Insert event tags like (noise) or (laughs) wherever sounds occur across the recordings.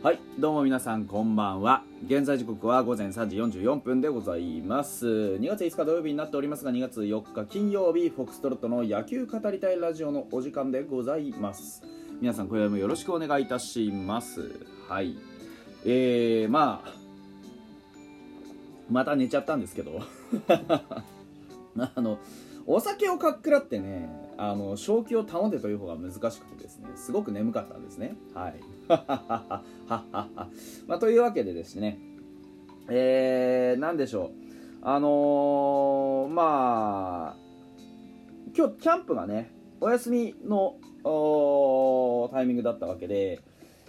はいどうも皆さんこんばんは。現在時刻は午前3時44分でございます。2月5日土曜日になっておりますが2月4日金曜日フォックストロットの野球語りたいラジオのお時間でございます。皆さん今夜もよろしくお願いいたします。はい。えー、まあまた寝ちゃったんですけど。(laughs) あのお酒をかっくらってねあの正気を保てという方が難しくてですねすごく眠かったんですね。はい。(laughs) まあ、というわけでですねえー、なんでしょう。あのー、まあ今日キャンプがねお休みのタイミングだったわけで、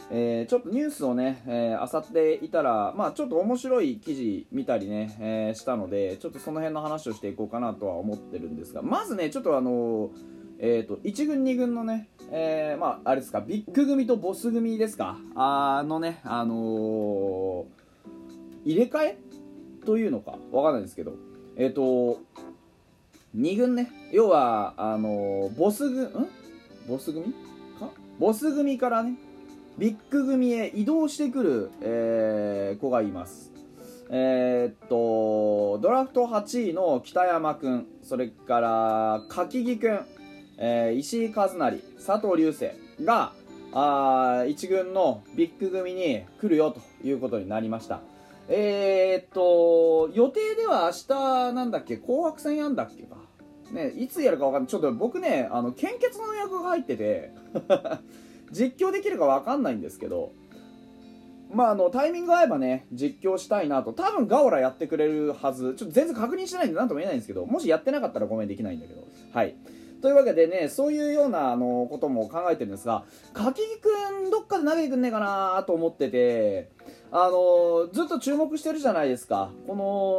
えー、ちょっとニュースをね、えー、漁っていたら、まあ、ちょっと面白い記事見たりね、えー、したので、ちょっとその辺の話をしていこうかなとは思ってるんですが、まずね、ちょっとあのーえーと、1軍2軍のね、えー、まああれですかビッグ組とボス組ですか？あのねあのー、入れ替えというのか？わかんないですけど。えっ、ー、と2軍ね。要はあの、ボス軍ん？ボス組？か？ボス組からねビッグ組へ移動してくる、えー、子がいます。え、っとドラフト8位の北山君それから柿木君えー、石井和成、佐藤隆星があ1軍のビッグ組に来るよということになりました。えー、っと、予定では明日なんだっけ、紅白戦やんだっけか？ね、いつやるかわかんない。ちょっと僕ね、あの、献血の予約が入ってて (laughs) 実況できるかわかんないんですけど、まあ、あの、タイミング合えばね、実況したいなと。多分ガオラやってくれるはず。ちょっと全然確認してないんで何とも言えないんですけど、もしやってなかったらごめんできないんだけど。はい。というわけでね、そういうようなあのことも考えてるんですが、柿木くん、どっかで投げてくんねえかなと思ってて、あのずっと注目してるじゃないですか。こ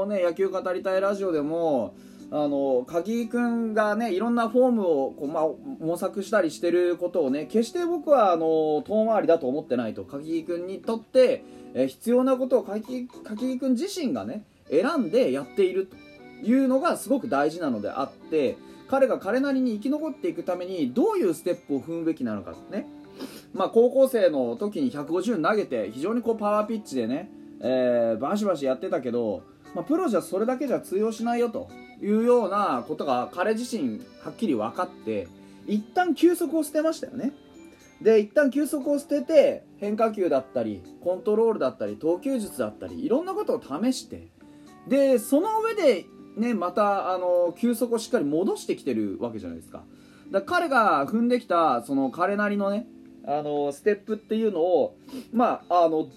のね、野球語りたいラジオでも、あの鍵井君がねいろんなフォームをこう、まあ、模索したりしてることをね決して僕はあの遠回りだと思ってないと鍵井君にとって、え必要なことを鍵井君自身がね選んでやっているというのがすごく大事なのであって彼が彼なりに生き残っていくためにどういうステップを踏むべきなのかね。まあ、高校生の時に150投げて非常にこうパワーピッチでね、えー、バシバシやってたけど、まあ、プロじゃそれだけじゃ通用しないよというようなことが彼自身はっきり分かって一旦休息を捨てましたよね。で一旦休息を捨てて変化球だったりコントロールだったり投球術だったりいろんなことを試してでその上でね、また、あの、休息をしっかり戻してきてるわけじゃないですか。だ彼が踏んできた、その彼なりのね、あの、ステップっていうのを、まあ、あの、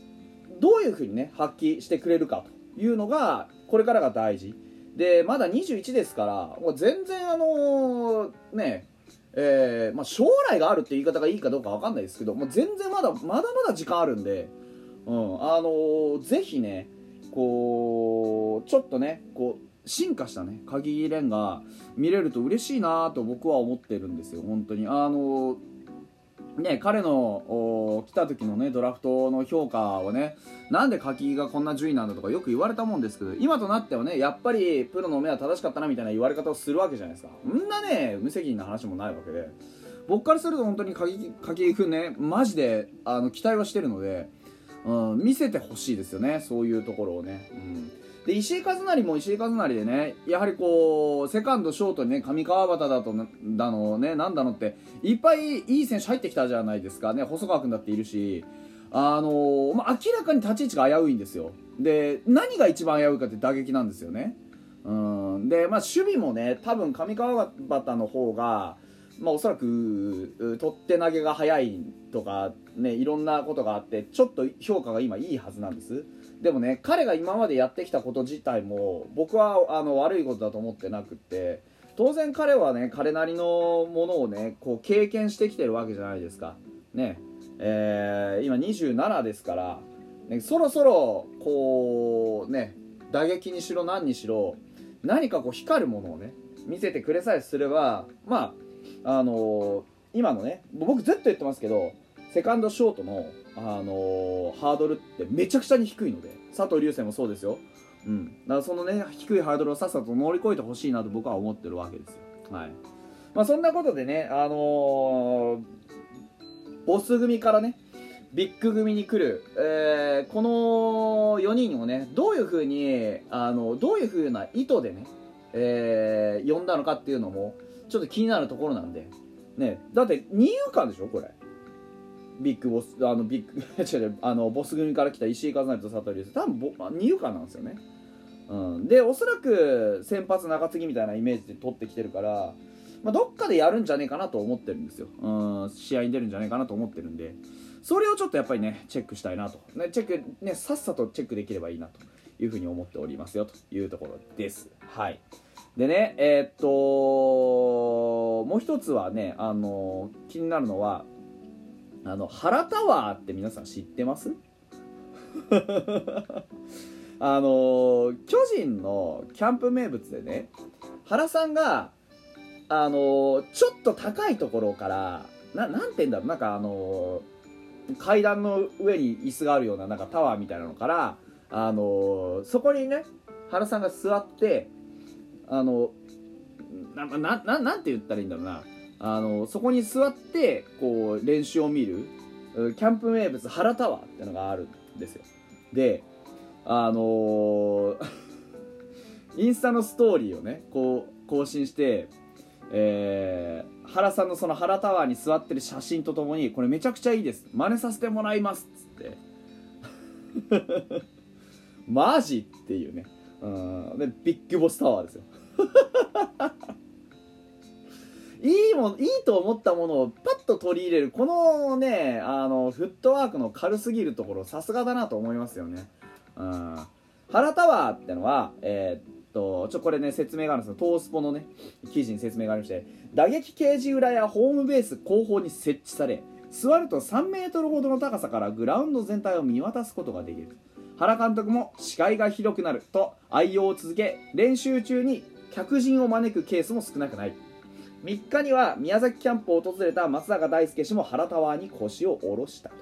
どういうふうにね、発揮してくれるかというのが、これからが大事。で、まだ21ですから、もう全然あのね、えー、まあ、将来があるって言い方がいいかどうかわかんないですけど、もう全然まだ、まだまだ時間あるんで、うん、あの、ぜひね、こう、ちょっとね、こう、進化したね鍵レンが見れると嬉しいなと僕は思ってるんですよ本当に。あのね彼の来た時のねドラフトの評価をねなんで鍵がこんな順位なんだとかよく言われたもんですけど今となってはねやっぱりプロの目は正しかったなみたいな言われ方をするわけじゃないですか。そんなね無責任な話もないわけで。僕からすると本当に鍵鍵君ねマジであの期待はしてるので、うん、見せてほしいですよねそういうところをね、うん。で石井和成も石井和成でねやはりこうセカンドショートにね上川端だとだのねなんだのっていっぱいいい選手入ってきたじゃないですか。ね細川君だっているしあのー、まあ、明らかに立ち位置が危ういんですよ。で何が一番危ういかって打撃なんですよね。うん。でまあ守備もね多分上川端の方がまあ、おそらく取って投げが早いとか、ね、いろんなことがあってちょっと評価が今いいはずなんです。でもね彼が今までやってきたこと自体も僕はあの悪いことだと思ってなくって当然彼はね彼なりのものをねこう経験してきてるわけじゃないですか。ね。えー、今27ですから、ね、そろそろこうね打撃にしろ何にしろ何かこう光るものをね見せてくれさえすればまああのー、今のね僕ずっと言ってますけどセカンドショートのあのー、ハードルってめちゃくちゃに低いので佐藤流星もそうですよ、うん、だからそのね低いハードルをさっさと乗り越えてほしいなと僕は思ってるわけですよ。はい。まあそんなことでねあのー、ボス組からねビッグ組に来る、えーこの4人をねどういうふうにあのどういうふうな意図でね、えー呼んだのかっていうのもちょっと気になるところなんで、ね、だって二遊間でしょこれ。ビッグボスあのビッグ (laughs) 違う違うあのボス組から来た石井和成と佐藤龍多分ボ二遊間なんですよね、うん、でおそらく先発中継ぎみたいなイメージで取ってきてるから、まあ、どっかでやるんじゃねえかなと思ってるんですよ、うん、試合に出るんじゃねえかなと思ってるんで。それをちょっとやっぱりねチェックしたいなと、ね、チェックねさっさとチェックできればいいなというふうに思っておりますよ。というところです。はい。でねえーっともう一つはねあの気になるのはあの原タワーって皆さん知ってます？(laughs) あの巨人のキャンプ名物でね原さんがあのちょっと高いところからななんて言うんだろうなんかあの階段の上に椅子があるようななんかタワーみたいなのからあのそこにね原さんが座ってあのななななんて言ったらいいんだろうな。あのそこに座ってこう練習を見るキャンプ名物原タワーってのがあるんですよ。であのー (laughs) インスタのストーリーをねこう更新してえー原さんのその原タワーに座ってる写真とともにこれめちゃくちゃいいです。真似させてもらいますっつって。(laughs) マジっていうね。うん。でビッグボスタワーですよ。(laughs) いいもんいいと思ったものをパッと取り入れるこのねあのフットワークの軽すぎるところさすがだなと思いますよね。うん。原タワーってのはえーっとちょこれね説明があるんですよ。トースポのね記事に説明がありまして打撃ケージ裏やホームベース後方に設置され座ると3メートルほどの高さからグラウンド全体を見渡すことができる。原監督も視界が広くなると愛用を続け練習中に客人を招くケースも少なくない。3日には宮崎キャンプを訪れた松坂大輔氏も原タワーに腰を下ろしたと。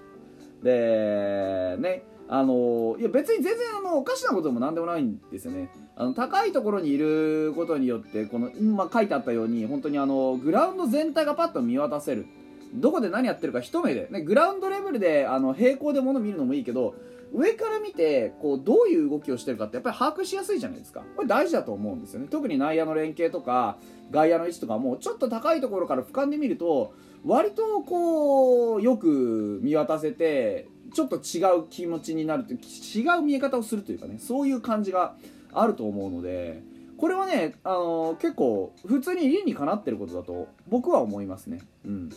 でねあのいや別に全然あのおかしなことでもなんでもないんですよね。あの高いところにいることによってこの今書いてあったように本当にあのグラウンド全体がパッと見渡せる。どこで何やってるか一目で、ね、グラウンドレベルであの平行で物見るのもいいけど上から見てこうどういう動きをしてるかってやっぱり把握しやすいじゃないですか。これ大事だと思うんですよね。特に内野の連携とか外野の位置とかもちょっと高いところから俯瞰で見ると割とこうよく見渡せてちょっと違う気持ちになるという違う見え方をするというかねそういう感じがあると思うのでこれはね、あの結構普通に理にかなってることだと僕は思いますね。うん。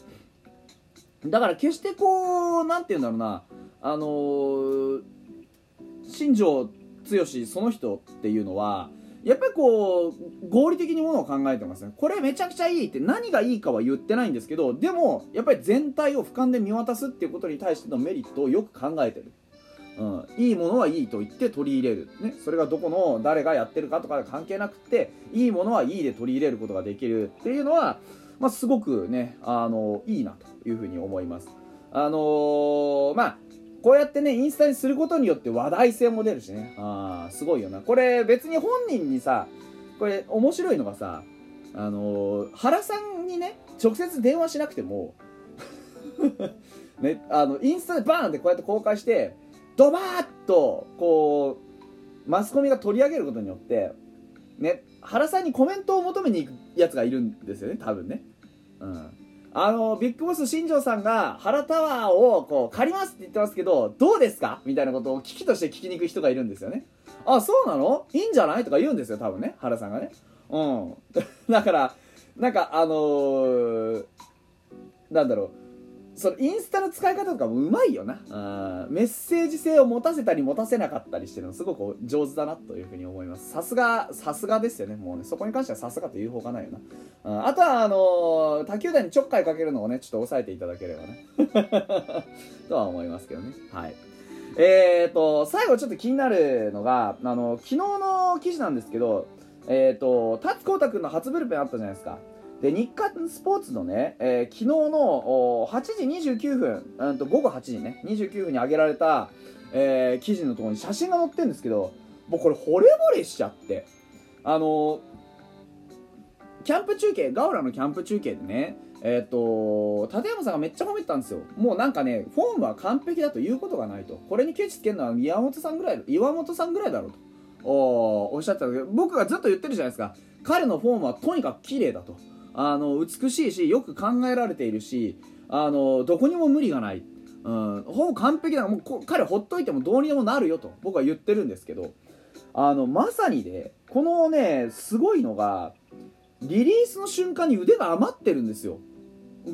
だから決してこうなんて言うんだろうな。あのー新庄剛志その人っていうのはやっぱりこう合理的にものを考えてますね。これめちゃくちゃいいって何がいいかは言ってないんですけどでもやっぱり全体を俯瞰で見渡すっていうことに対してのメリットをよく考えてる。うん、いいものはいいと言って取り入れる、ね、それがどこの誰がやってるかとか関係なくていいものはいいで取り入れることができるっていうのは、まあ、すごくねあのいいなというふうに思います。あのーまあこうやってねインスタにすることによって話題性も出るしね。あーすごいよな。これ別に本人にさこれ面白いのがさあのー原さんにね直接電話しなくても (laughs) ね、あのインスタでバーンってこうやって公開してドバーッとこうマスコミが取り上げることによってね原さんにコメントを求めに行くやつがいるんですよね多分ね。うん。あのビッグボス新庄さんが原タワーをこう借りますって言ってますけどどうですかみたいなことを危機として聞きに行く人がいるんですよね。あそうなの？いいんじゃない？とか言うんですよ多分ね原さんがね。うん。(laughs) だからなんかあのーなんだろう。そのインスタの使い方とかもうまいよな。メッセージ性を持たせたり持たせなかったりしてるのすごく上手だなというふうに思います。さすがさすがですよね。もうねそこに関してはさすがというほかないよな。ああとはあのー他球団にちょっかいかけるのをねちょっと抑えていただければね。(laughs) とは思いますけどね。はい。えーと最後ちょっと気になるのがあの昨日の記事なんですけどえーと達光太君の初ブルペンあったじゃないですかで日刊スポーツのね、えー昨日の8時29分、うん、と午後8時ね29分に上げられた、えー記事のところに写真が載ってるんですけどもうこれ惚れ惚れしちゃって。あのーキャンプ中継ガオラのキャンプ中継でねえっ、と立山さんがめっちゃ褒めてたんですよ。もうなんかねフォームは完璧だということがないと。これにケチつけるのは岩本さんぐらい岩本さんぐらいだろうと。おおっしゃってたけど僕がずっと言ってるじゃないですか。彼のフォームはとにかく綺麗だと。あの美しいしよく考えられているしあのどこにも無理がない、うん、ほぼ完璧だもう彼ほっといてもどうにでもなるよと僕は言ってるんですけどあのまさにねこのねすごいのがリリースの瞬間に腕が余ってるんですよ。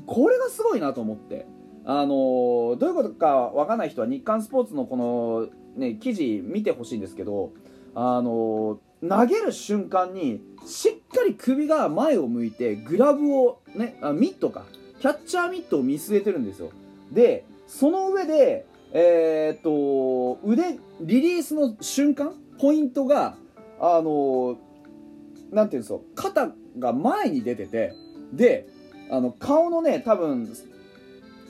これがすごいなと思って。あのどういうことかわかんない人は日刊スポーツのこのね記事見てほしいんですけどあの投げる瞬間にしっかり首が前を向いてグラブをねあミットかキャッチャーミットを見据えてるんですよ。でその上でえー、っと腕リリースの瞬間ポイントがあのなんていうんですか肩が前に出ててであの顔のね多分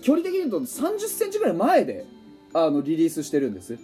距離的に言うと3 0センチぐらい前であのリリースしてるんです。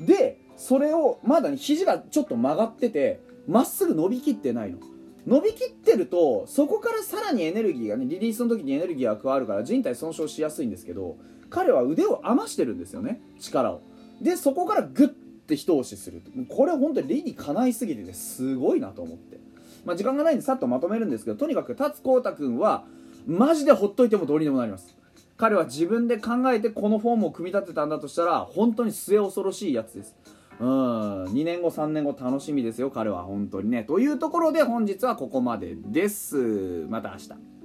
でそれをまだ、ね、肘がちょっと曲がっててまっすぐ伸びきってないの。伸びきってるとそこからさらにエネルギーがねリリースの時にエネルギーが加わるから人体損傷しやすいんですけど彼は腕を余してるんですよね力を。でそこからグッて一押しするこれは本当に理にかないすぎててすごいなと思って、まあ、時間がないんでさっとまとめるんですけどとにかく達光太君はマジでほっといてもどうにでもなります。彼は自分で考えてこのフォームを組み立てたんだとしたら本当に末恐ろしいやつです。うん。2年後3年後楽しみですよ彼は。本当にね。というところで本日はここまでです。また明日。